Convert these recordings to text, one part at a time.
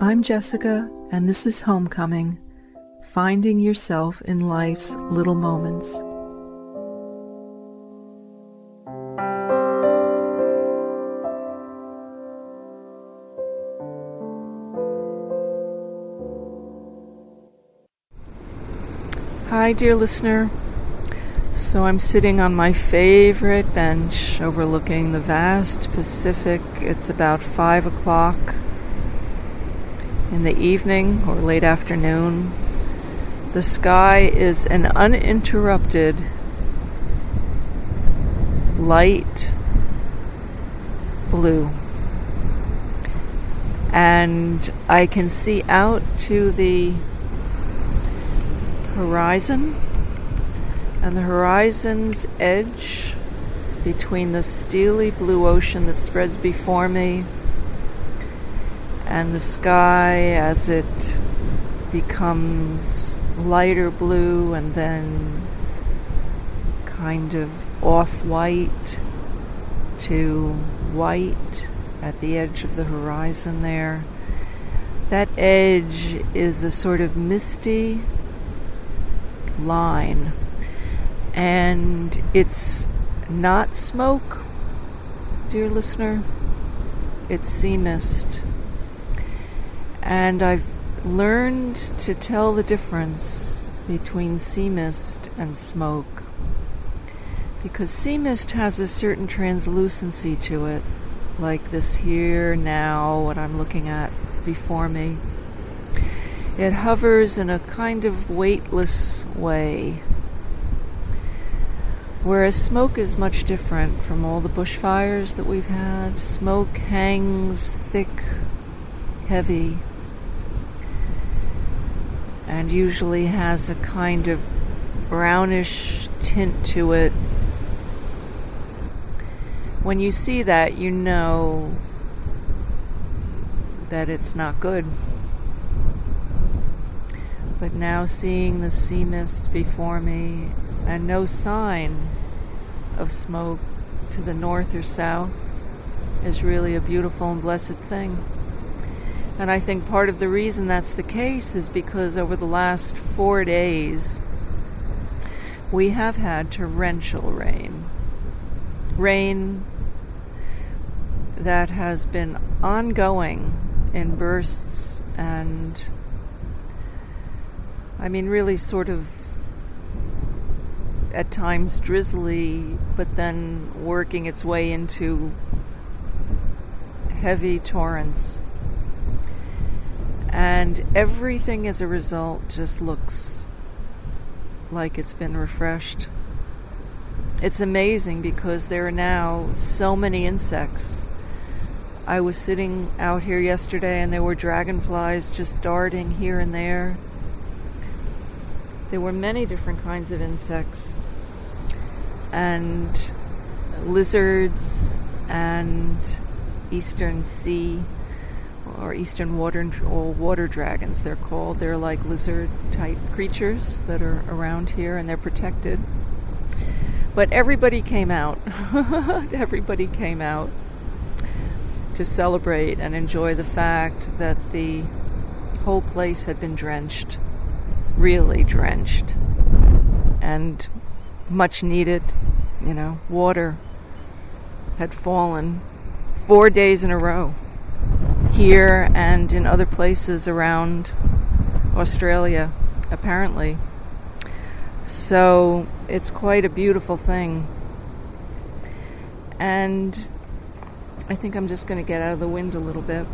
I'm Jessica, and this is Homecoming Finding Yourself in Life's Little Moments. Hi, dear listener. So I'm sitting on my favorite bench overlooking the vast Pacific. It's about five o'clock in the evening or late afternoon. The sky is an uninterrupted light blue. And I can see out to the horizon and the horizon's edge between the steely blue ocean that spreads before me and the sky as it becomes lighter blue and then kind of off white to white at the edge of the horizon there. That edge is a sort of misty line, and it's not smoke, dear listener, it's sea mist. And I've learned to tell the difference between sea mist and smoke. Because sea mist has a certain translucency to it, like this here, now, what I'm looking at before me. It hovers in a kind of weightless way. Whereas smoke is much different from all the bushfires that we've had. Smoke hangs thick, heavy, and usually has a kind of brownish tint to it. When you see that, you know that it's not good. But now seeing the sea mist before me and no sign of smoke to the north or south is really a beautiful and blessed thing. And I think part of the reason that's the case is because over the last four days, we have had torrential rain. Rain that has been ongoing in bursts and, I mean, really sort of at times drizzly, but then working its way into heavy torrents and everything as a result just looks like it's been refreshed. It's amazing because there are now so many insects. I was sitting out here yesterday and there were dragonflies just darting here and there. There were many different kinds of insects and lizards and eastern sea or eastern water or water dragons they're called. They're like lizard type creatures that are around here and they're protected. But everybody came out. Everybody came out to celebrate and enjoy the fact that the whole place had been drenched really drenched and much needed you know water had fallen four days in a row here and in other places around Australia, apparently. So it's quite a beautiful thing. And I think I'm just going to get out of the wind a little bit.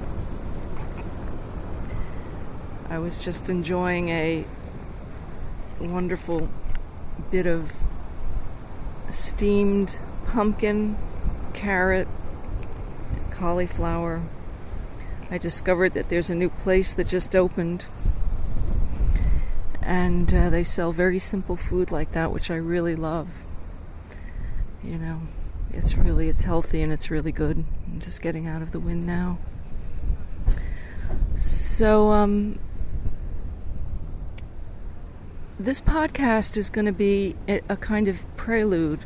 I was just enjoying a wonderful bit of steamed pumpkin, carrot, cauliflower, I discovered that there's a new place that just opened and uh, they sell very simple food like that which I really love. You know, it's really it's healthy and it's really good. I'm just getting out of the wind now. So um this podcast is going to be a, a kind of prelude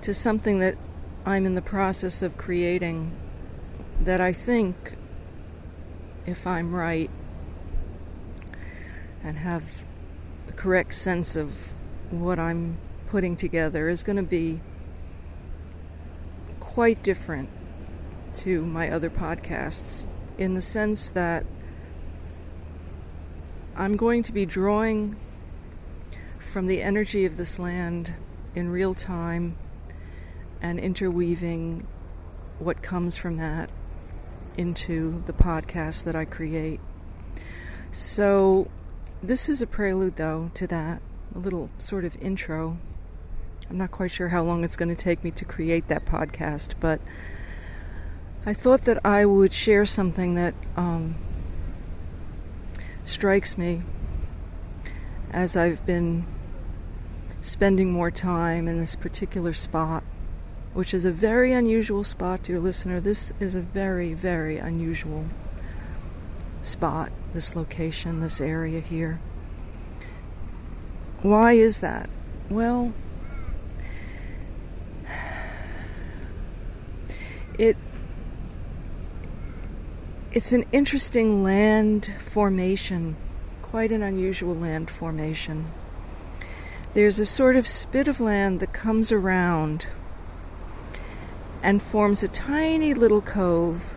to something that I'm in the process of creating that I think if I'm right and have the correct sense of what I'm putting together, is going to be quite different to my other podcasts in the sense that I'm going to be drawing from the energy of this land in real time and interweaving what comes from that into the podcast that I create. So, this is a prelude, though, to that, a little sort of intro. I'm not quite sure how long it's going to take me to create that podcast, but I thought that I would share something that um, strikes me as I've been spending more time in this particular spot, which is a very unusual spot, dear listener. This is a very, very unusual spot, this location, this area here. Why is that? Well, it it's an interesting land formation, quite an unusual land formation. There's a sort of spit of land that comes around and forms a tiny little cove,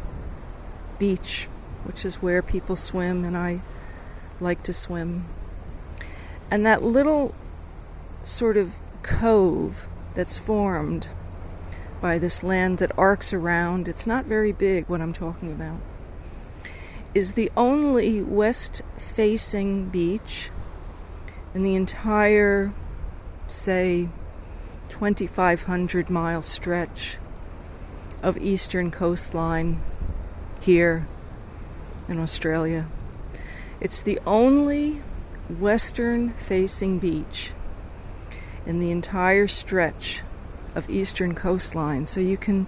beach, which is where people swim, and I like to swim. And that little sort of cove that's formed by this land that arcs around, it's not very big, what I'm talking about is the only west facing beach in the entire, say, 2,500 mile stretch of eastern coastline here in Australia. It's the only western facing beach in the entire stretch of eastern coastline. So you can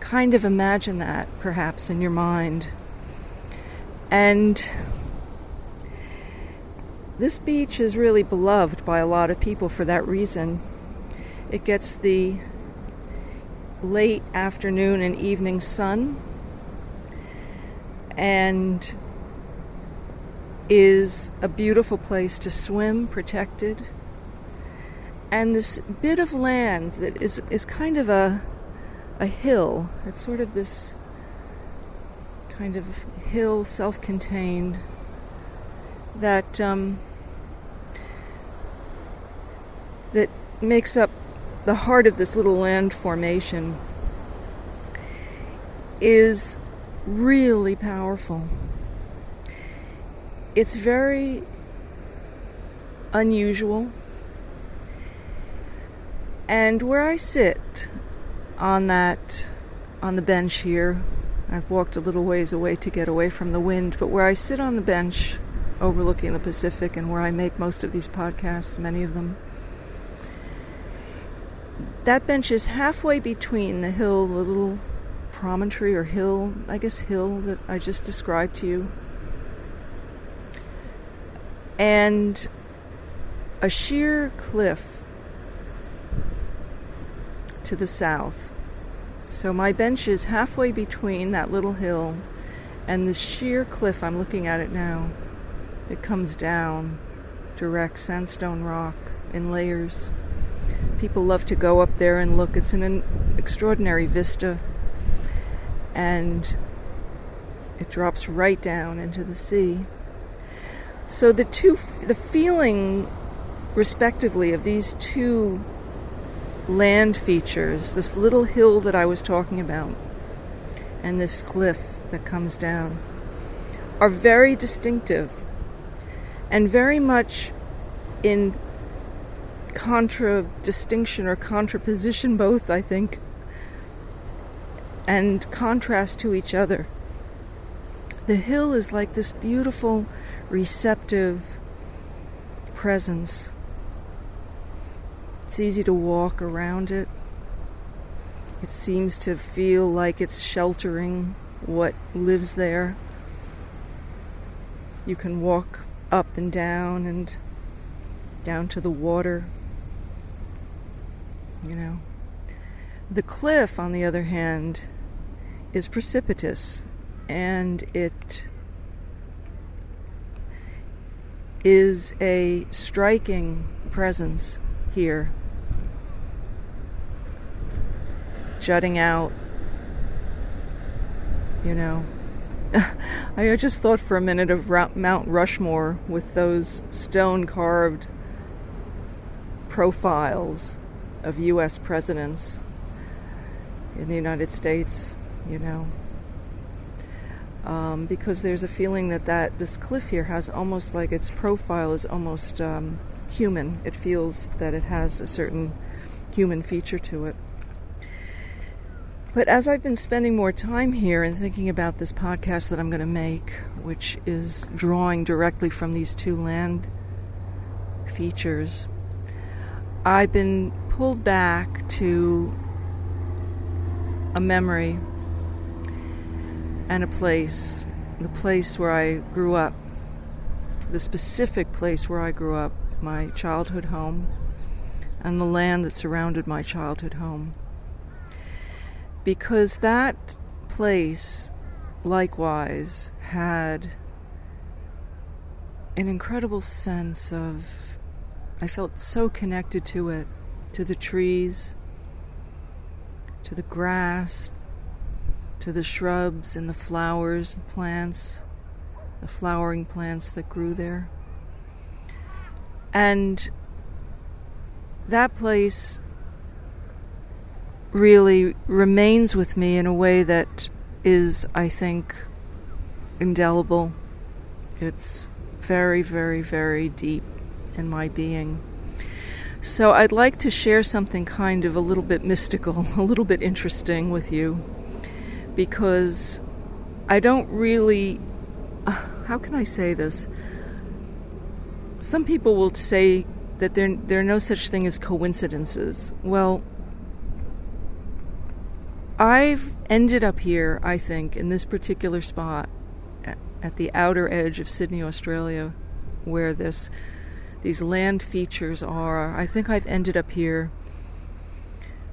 kind of imagine that perhaps in your mind and this beach is really beloved by a lot of people for that reason. It gets the late afternoon and evening sun and is a beautiful place to swim, protected. And this bit of land that is, is kind of a, a hill, it's sort of this kind of hill, self contained, that, um, that makes up the heart of this little land formation is really powerful. It's very unusual. And where I sit on that on the bench here I've walked a little ways away to get away from the wind, but where I sit on the bench overlooking the Pacific and where I make most of these podcasts, many of them, that bench is halfway between the hill, the little promontory or hill, I guess hill that I just described to you, and a sheer cliff to the south. So my bench is halfway between that little hill and the sheer cliff. I'm looking at it now. It comes down, direct sandstone rock in layers. People love to go up there and look. It's an extraordinary vista. And it drops right down into the sea. So the two, the feeling, respectively, of these two land features, this little hill that I was talking about, and this cliff that comes down, are very distinctive and very much in contradistinction or contraposition, both, I think, and contrast to each other. The hill is like this beautiful, receptive presence it's easy to walk around it. It seems to feel like it's sheltering what lives there. You can walk up and down and down to the water. You know. The cliff, on the other hand, is precipitous and it is a striking presence here, jutting out, you know. I just thought for a minute of Mount Rushmore with those stone carved profiles of U.S. presidents in the United States, you know. Um, because there's a feeling that, that this cliff here has almost like its profile is almost um, human. It feels that it has a certain human feature to it. But as I've been spending more time here and thinking about this podcast that I'm going to make, which is drawing directly from these two land features, I've been pulled back to a memory and a place, the place where I grew up, the specific place where I grew up, my childhood home, and the land that surrounded my childhood home. Because that place, likewise, had an incredible sense of, I felt so connected to it, to the trees, to the grass, to the shrubs and the flowers and plants, the flowering plants that grew there. And that place really remains with me in a way that is, I think, indelible. It's very, very, very deep in my being. So I'd like to share something kind of a little bit mystical, a little bit interesting with you because I don't really. How can I say this? Some people will say that there, there are no such thing as coincidences. Well, I've ended up here, I think, in this particular spot at the outer edge of Sydney, Australia, where this these land features are. I think I've ended up here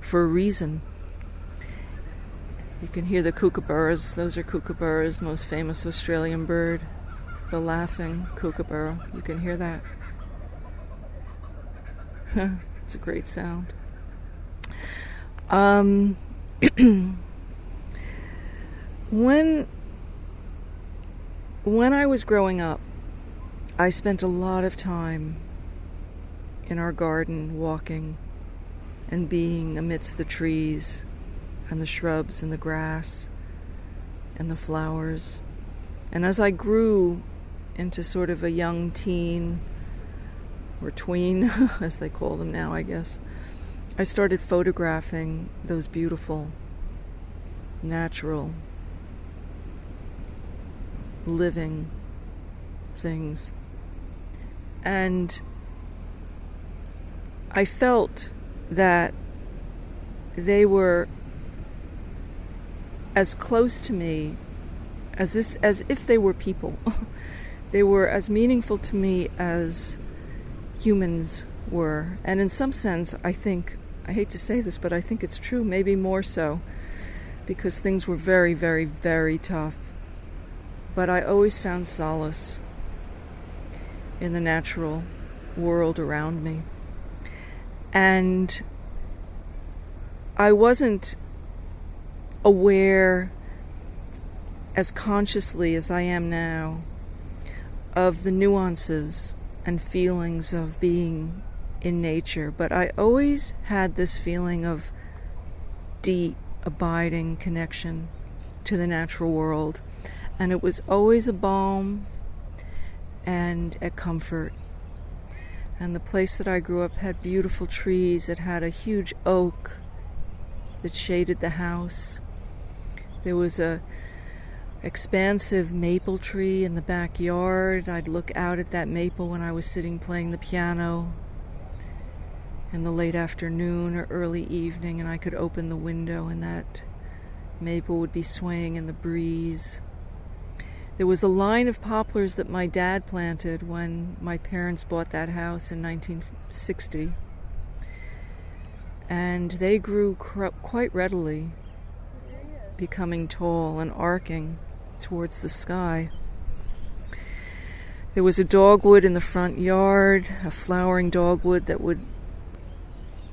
for a reason. You can hear the kookaburras. Those are kookaburras, most famous Australian bird. The laughing kookaburra. You can hear that. it's a great sound. Um, when when I was growing up, I spent a lot of time in our garden walking and being amidst the trees and the shrubs and the grass and the flowers. And as I grew into sort of a young teen, or tween, as they call them now, I guess, I started photographing those beautiful, natural, living things. And I felt that they were as close to me as if, as if they were people. they were as meaningful to me as humans were. And in some sense, I think, I hate to say this, but I think it's true, maybe more so, because things were very, very, very tough. But I always found solace in the natural world around me. And I wasn't aware as consciously as I am now of the nuances and feelings of being in nature, but I always had this feeling of deep, abiding connection to the natural world. And it was always a balm and a comfort. And the place that I grew up had beautiful trees. It had a huge oak that shaded the house. There was a expansive maple tree in the backyard. I'd look out at that maple when I was sitting playing the piano in the late afternoon or early evening, and I could open the window, and that maple would be swaying in the breeze. There was a line of poplars that my dad planted when my parents bought that house in 1960. And they grew quite readily becoming tall and arcing towards the sky. There was a dogwood in the front yard, a flowering dogwood that would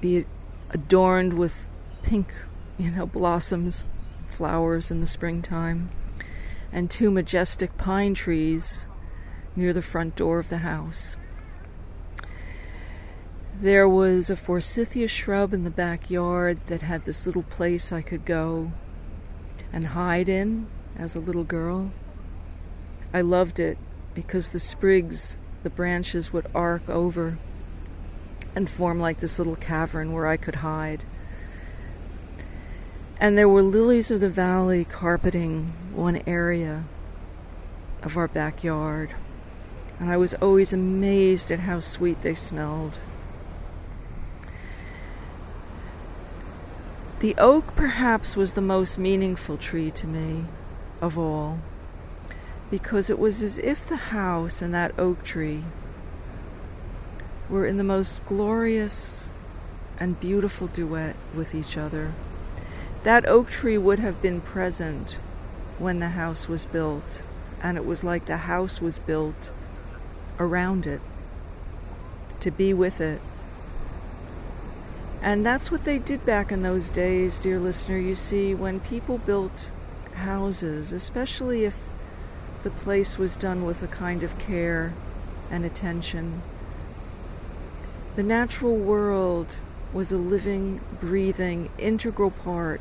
be adorned with pink, you know, blossoms, flowers in the springtime, and two majestic pine trees near the front door of the house. There was a forsythia shrub in the backyard that had this little place I could go and hide in as a little girl. I loved it because the sprigs, the branches would arc over and form like this little cavern where I could hide. And there were lilies of the valley carpeting one area of our backyard. And I was always amazed at how sweet they smelled. The oak perhaps was the most meaningful tree to me of all because it was as if the house and that oak tree were in the most glorious and beautiful duet with each other. That oak tree would have been present when the house was built, and it was like the house was built around it to be with it and that's what they did back in those days, dear listener. You see, when people built houses, especially if the place was done with a kind of care and attention, the natural world was a living, breathing, integral part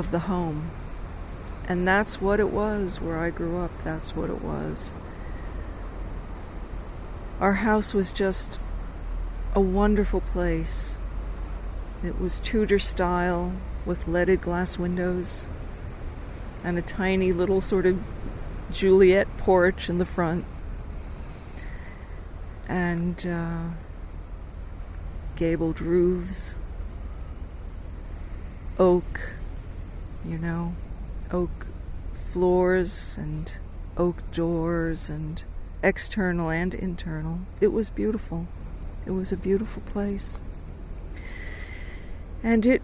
of the home. And that's what it was where I grew up. That's what it was. Our house was just a wonderful place. It was Tudor style with leaded glass windows and a tiny little sort of Juliet porch in the front. And uh, gabled roofs, oak, you know, oak floors and oak doors and external and internal. It was beautiful. It was a beautiful place. And it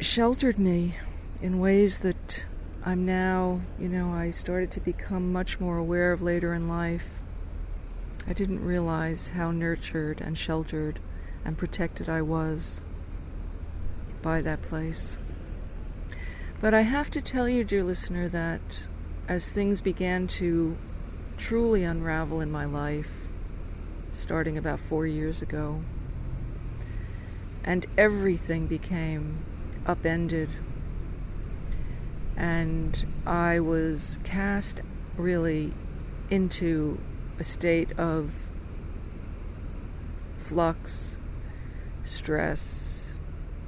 sheltered me in ways that I'm now, you know, I started to become much more aware of later in life. I didn't realize how nurtured and sheltered and protected I was by that place. But I have to tell you, dear listener, that as things began to truly unravel in my life, starting about four years ago. And everything became upended. And I was cast really into a state of flux, stress,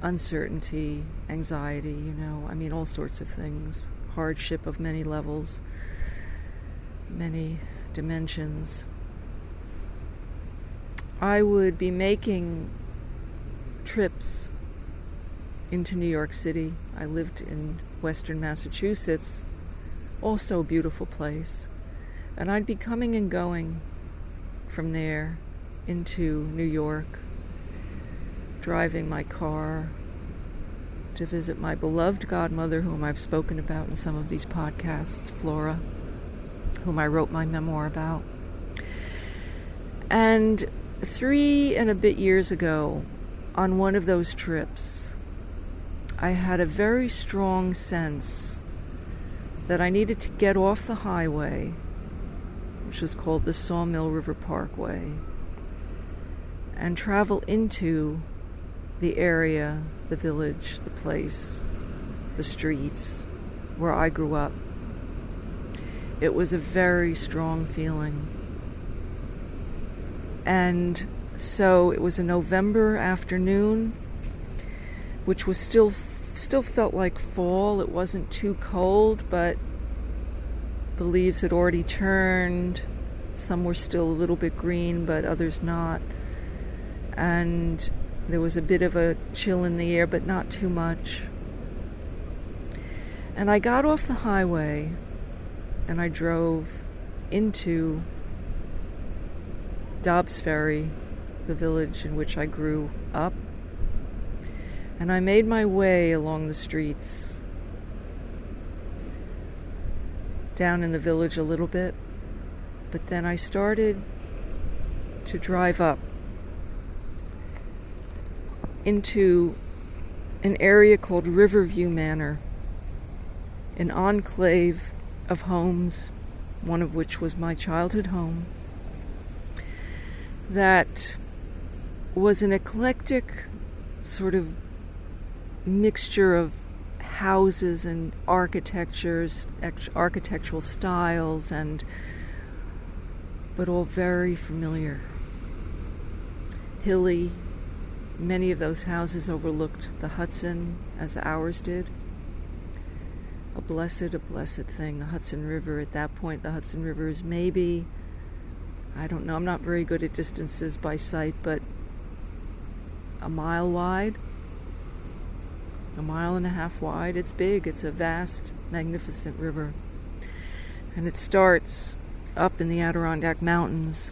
uncertainty, anxiety, you know, I mean, all sorts of things, hardship of many levels, many dimensions. I would be making trips into New York City. I lived in western Massachusetts, also a beautiful place. And I'd be coming and going from there into New York, driving my car to visit my beloved godmother, whom I've spoken about in some of these podcasts, Flora, whom I wrote my memoir about. And three and a bit years ago, on one of those trips, I had a very strong sense that I needed to get off the highway, which was called the Sawmill River Parkway, and travel into the area, the village, the place, the streets where I grew up. It was a very strong feeling. And so it was a November afternoon, which was still still felt like fall. It wasn't too cold, but the leaves had already turned. Some were still a little bit green, but others not. And there was a bit of a chill in the air, but not too much. And I got off the highway and I drove into Dobbs Ferry, the village in which I grew up, and I made my way along the streets. down in the village a little bit, but then I started to drive up into an area called Riverview Manor, an enclave of homes, one of which was my childhood home, that was an eclectic sort of mixture of houses and architectures, architectural styles, and but all very familiar. Hilly, many of those houses overlooked the Hudson as ours did. A blessed, a blessed thing, the Hudson River. At that point, the Hudson River is maybe, I don't know, I'm not very good at distances by sight, but a mile wide, a mile and a half wide. It's big, it's a vast, magnificent river. And it starts up in the Adirondack Mountains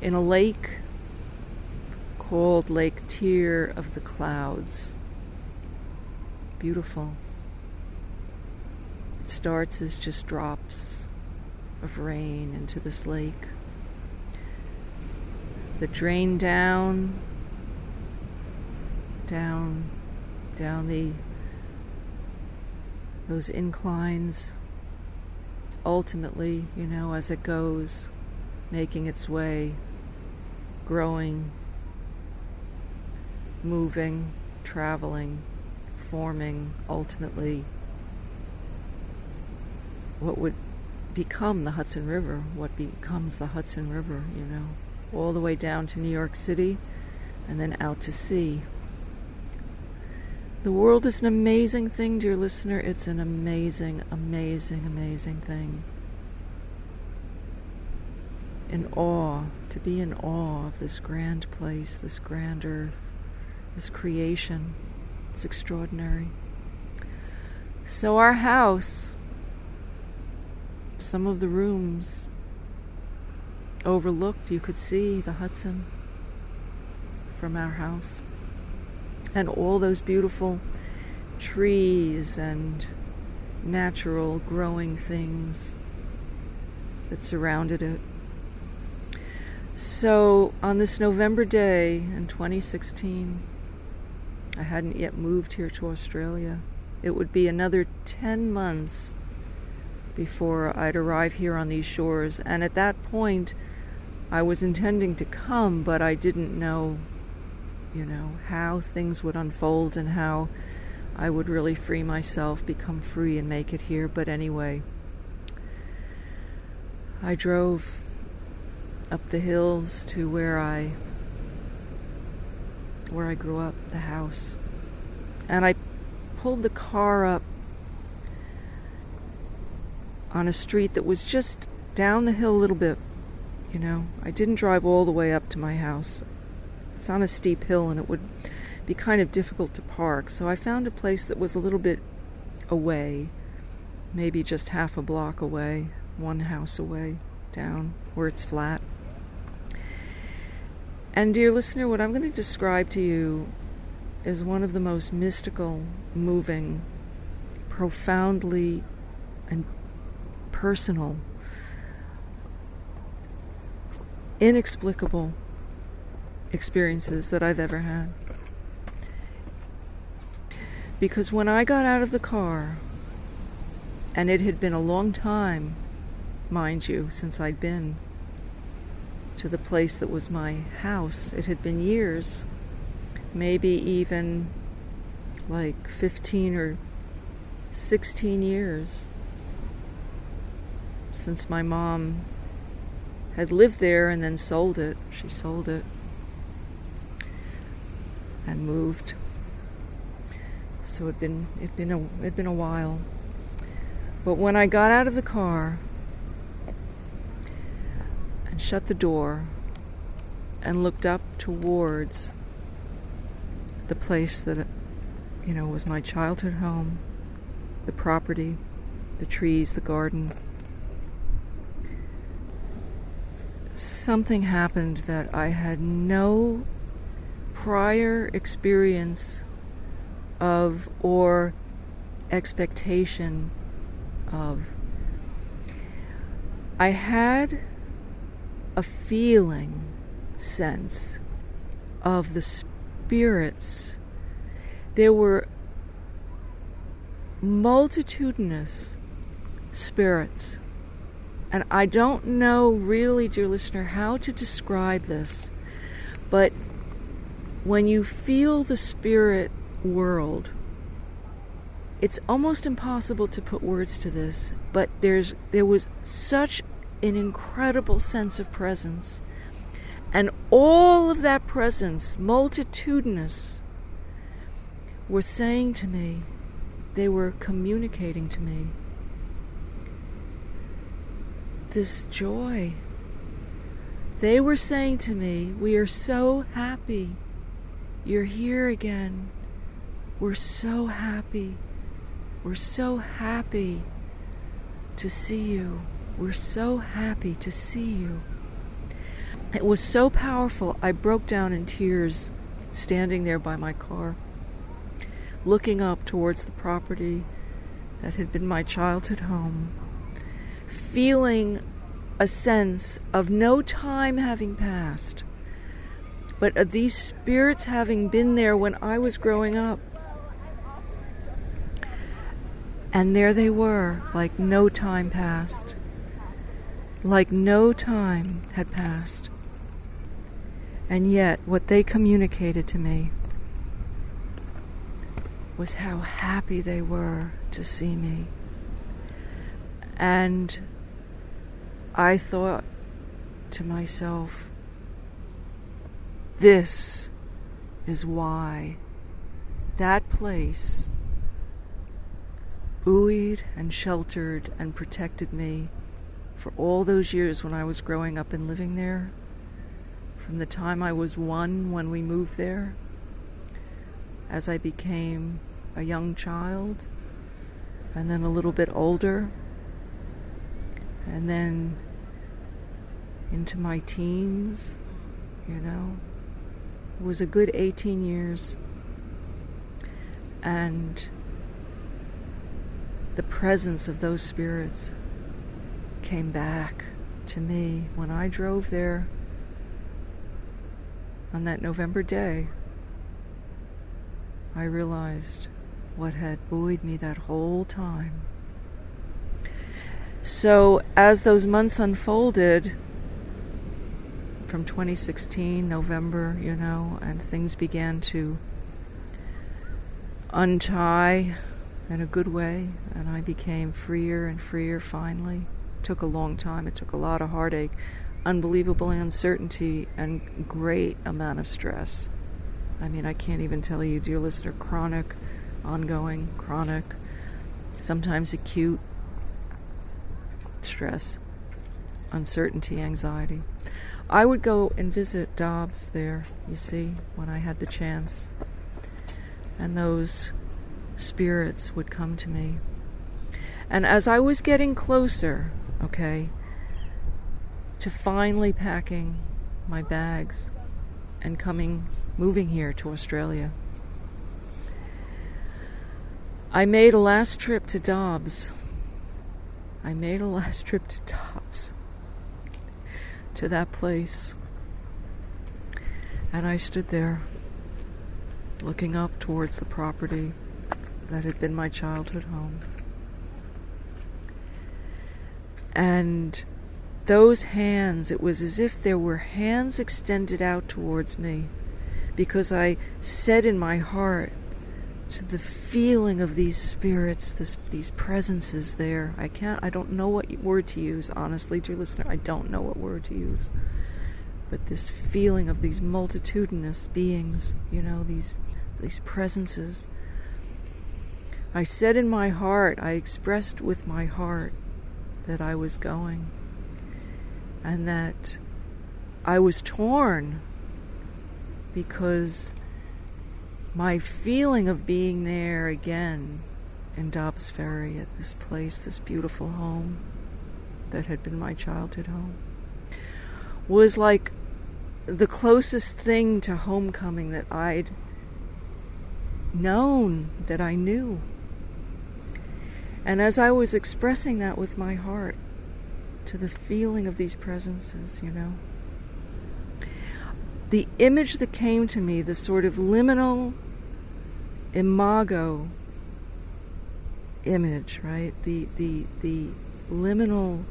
in a lake called Lake Tear of the Clouds. Beautiful. It starts as just drops of rain into this lake that drain down, down, down the those inclines ultimately, you know, as it goes, making its way, growing, moving, traveling, forming, ultimately, what would become the Hudson River, what becomes the Hudson River, you know, all the way down to New York City and then out to sea. The world is an amazing thing, dear listener. It's an amazing, amazing, amazing thing. In awe, to be in awe of this grand place, this grand earth, this creation. It's extraordinary. So, our house, some of the rooms overlooked, you could see the Hudson from our house and all those beautiful trees and natural growing things that surrounded it. So, on this November day in 2016, I hadn't yet moved here to Australia. It would be another 10 months before I'd arrive here on these shores, and at that point, I was intending to come, but I didn't know you know, how things would unfold and how I would really free myself, become free, and make it here. But anyway, I drove up the hills to where I where I grew up, the house. And I pulled the car up on a street that was just down the hill a little bit, you know. I didn't drive all the way up to my house. It's on a steep hill and it would be kind of difficult to park. So I found a place that was a little bit away, maybe just half a block away, one house away down where it's flat. And, dear listener, what I'm going to describe to you is one of the most mystical, moving, profoundly, and personal, inexplicable experiences that I've ever had. Because when I got out of the car, and it had been a long time, mind you, since I'd been to the place that was my house, it had been years, maybe even like 15 or 16 years since my mom had lived there and then sold it. She sold it and moved. So it'd been it'd been a it'd been a while. But when I got out of the car shut the door and looked up towards the place that you know was my childhood home, the property, the trees, the garden. Something happened that I had no prior experience of or expectation of. I had a feeling sense of the spirits. There were multitudinous spirits. And I don't know really, dear listener, how to describe this, but when you feel the spirit world, it's almost impossible to put words to this, but there's there was such an incredible sense of presence. And all of that presence, multitudinous, were saying to me, they were communicating to me this joy. They were saying to me, We are so happy. You're here again. We're so happy. We're so happy to see you. We're so happy to see you. It was so powerful, I broke down in tears standing there by my car, looking up towards the property that had been my childhood home, feeling a sense of no time having passed, but of these spirits having been there when I was growing up. And there they were, like no time passed. Like no time had passed. And yet, what they communicated to me was how happy they were to see me. And I thought to myself, this is why that place buoyed and sheltered and protected me for all those years when I was growing up and living there. From the time I was one when we moved there, as I became a young child, and then a little bit older, and then into my teens, you know. It was a good 18 years. And the presence of those spirits came back to me when I drove there on that November day. I realized what had buoyed me that whole time. So, as those months unfolded, from 2016, November, you know, and things began to untie in a good way, and I became freer and freer finally. Took a long time, it took a lot of heartache, unbelievable uncertainty, and great amount of stress. I mean, I can't even tell you, dear listener, chronic, ongoing, chronic, sometimes acute stress, uncertainty, anxiety. I would go and visit Dobbs there, you see, when I had the chance. And those spirits would come to me. And as I was getting closer, okay, to finally packing my bags and coming, moving here to Australia, I made a last trip to Dobbs. I made a last trip to Dobbs to that place. And I stood there, looking up towards the property that had been my childhood home. And those hands, it was as if there were hands extended out towards me because I said in my heart, to the feeling of these spirits, this, these presences there. I can't, I don't know what word to use, honestly, dear listener. I don't know what word to use. But this feeling of these multitudinous beings, you know, these, these presences. I said in my heart, I expressed with my heart that I was going and that I was torn because my feeling of being there again in Dobbs Ferry at this place, this beautiful home that had been my childhood home, was like the closest thing to homecoming that I'd known, that I knew. And as I was expressing that with my heart to the feeling of these presences, you know, the image that came to me, the sort of liminal imago image, right? The the the liminal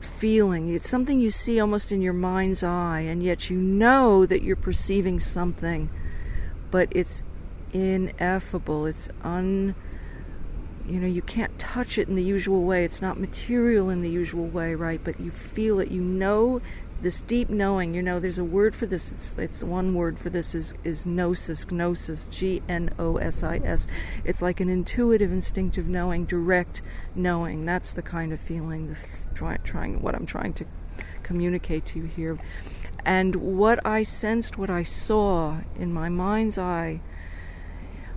feeling. It's something you see almost in your mind's eye, and yet you know that you're perceiving something, but it's ineffable. It's un you know, you can't touch it in the usual way. It's not material in the usual way, right? But you feel it. You know this deep knowing, you know, there's a word for this. It's it's one word for this is is gnosis, gnosis, G N O S I S. It's like an intuitive, instinctive knowing, direct knowing. That's the kind of feeling. The try, trying what I'm trying to communicate to you here, and what I sensed, what I saw in my mind's eye,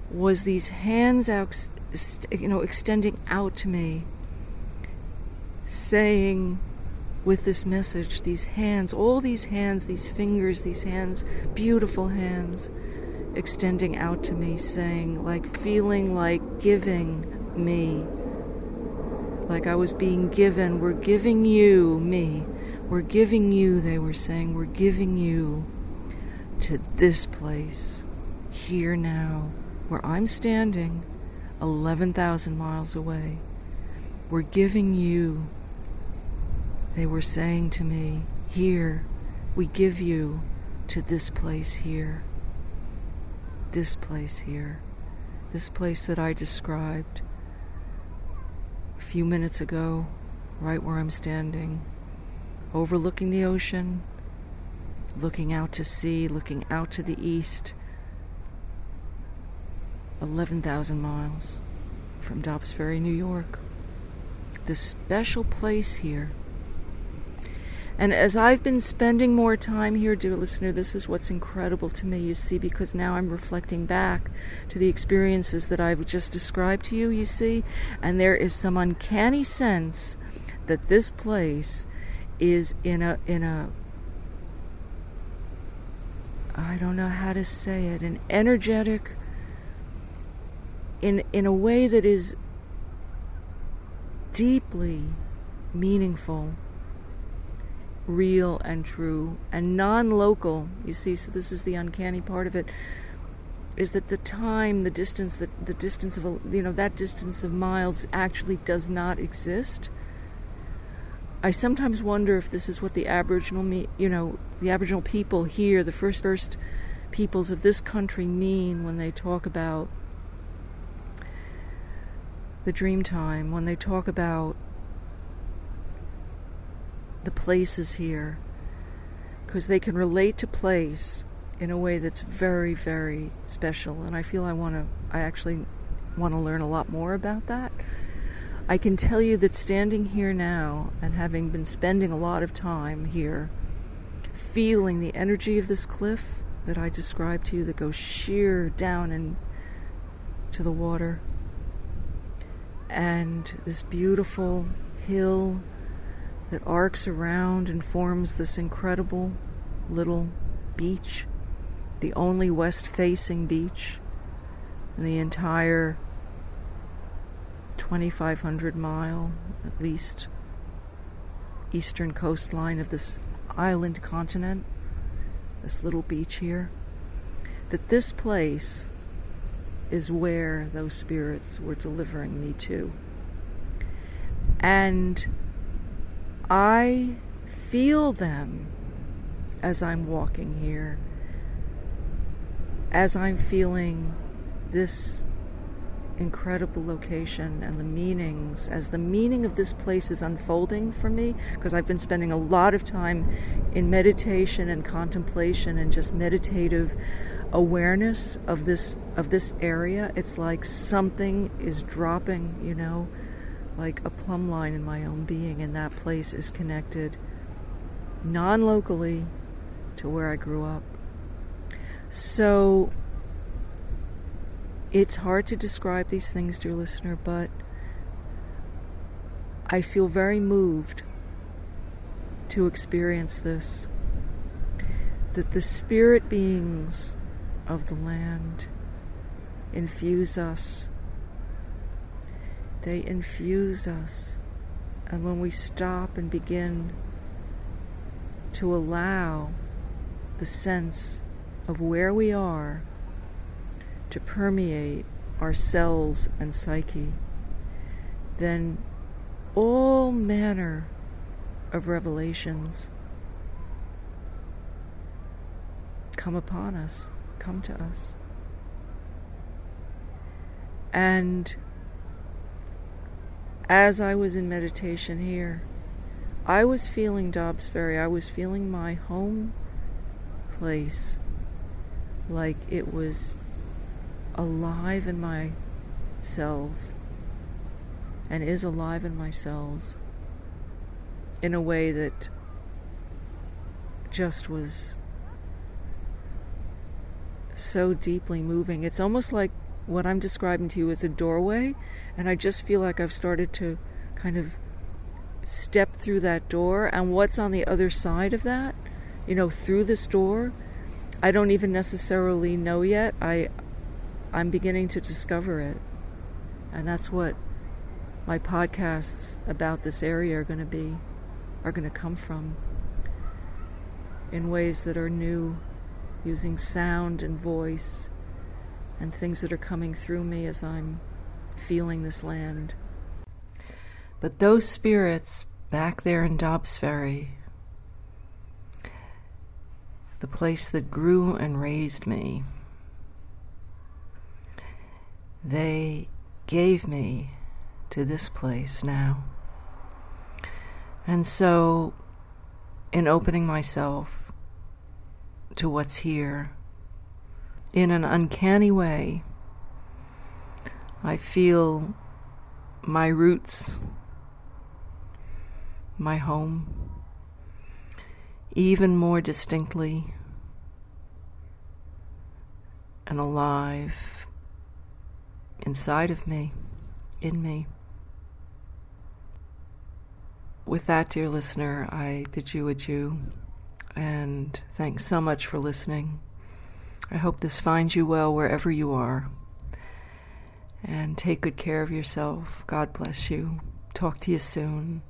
was these hands out, you know, extending out to me, saying with this message, these hands, all these hands, these fingers, these hands, beautiful hands, extending out to me, saying, like feeling like giving me, like I was being given. We're giving you, me, we're giving you, they were saying, we're giving you to this place, here now, where I'm standing, 11,000 miles away. We're giving you they were saying to me, Here, we give you to this place here, this place here, this place that I described a few minutes ago, right where I'm standing, overlooking the ocean, looking out to sea, looking out to the east, 11,000 miles from Dobbs Ferry, New York. This special place here and as I've been spending more time here, dear listener, this is what's incredible to me, you see, because now I'm reflecting back to the experiences that I've just described to you, you see, and there is some uncanny sense that this place is in a in a I don't know how to say it, an energetic in in a way that is deeply meaningful real and true and non-local. You see so this is the uncanny part of it is that the time the distance the, the distance of you know that distance of miles actually does not exist. I sometimes wonder if this is what the aboriginal me you know the aboriginal people here the first first peoples of this country mean when they talk about the dream time when they talk about the places here because they can relate to place in a way that's very, very special. And I feel I want to, I actually want to learn a lot more about that. I can tell you that standing here now and having been spending a lot of time here, feeling the energy of this cliff that I described to you that goes sheer down and to the water, and this beautiful hill that arcs around and forms this incredible little beach, the only west facing beach in the entire 2,500 mile, at least, eastern coastline of this island continent, this little beach here, that this place is where those spirits were delivering me to. And I feel them as I'm walking here, as I'm feeling this incredible location and the meanings, as the meaning of this place is unfolding for me, because I've been spending a lot of time in meditation and contemplation and just meditative awareness of this of this area. It's like something is dropping, you know like a plumb line in my own being, and that place is connected non locally to where I grew up. So it's hard to describe these things, dear listener, but I feel very moved to experience this. That the spirit beings of the land infuse us They infuse us. And when we stop and begin to allow the sense of where we are to permeate our cells and psyche, then all manner of revelations come upon us, come to us. And as I was in meditation here, I was feeling Dobbs Ferry. I was feeling my home place like it was alive in my cells and is alive in my cells in a way that just was so deeply moving. It's almost like what I'm describing to you is a doorway, and I just feel like I've started to kind of step through that door, and what's on the other side of that, you know, through this door, I don't even necessarily know yet. I I'm beginning to discover it. And that's what my podcasts about this area are going to be are going to come from in ways that are new using sound and voice and things that are coming through me as I'm feeling this land. But those spirits back there in Dobbs Ferry, the place that grew and raised me, they gave me to this place now. And so, in opening myself to what's here, in an uncanny way, I feel my roots, my home, even more distinctly and alive inside of me, in me. With that, dear listener, I bid you adieu and thanks so much for listening. I hope this finds you well wherever you are. And take good care of yourself. God bless you. Talk to you soon.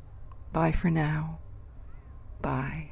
Bye for now. Bye.